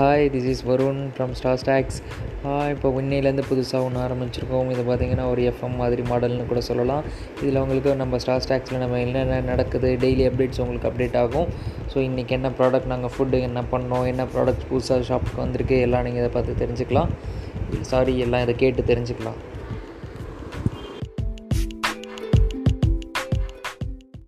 Hi this is Varun from star stocks இப்போ உன்னையிலேருந்து புதுசாக ஒன்று ஆரம்பிச்சிருக்கோம். இது பார்த்திங்கன்னா ஒரு எஃப்எம் மாதிரி மாடல்னு கூட சொல்லலாம். இதில் உங்களுக்கு நம்ம ஸ்டார் ஸ்டாக்ஸில் நம்ம என்னென்ன நடக்குது டெய்லி அப்டேட்ஸ் உங்களுக்கு அப்டேட் ஆகும். ஸோ இன்றைக்கி என்ன ப்ராடக்ட் நாங்கள் ஃபுட்டு என்ன பண்ணோம் என்ன ப்ராடக்ட் புதுசாக ஷாப்புக்கு வந்திருக்கு எல்லாம் நீங்கள் இதை பார்த்து தெரிஞ்சுக்கலாம். சாரி எல்லாம் இதை கேட்டு தெரிஞ்சுக்கலாம்.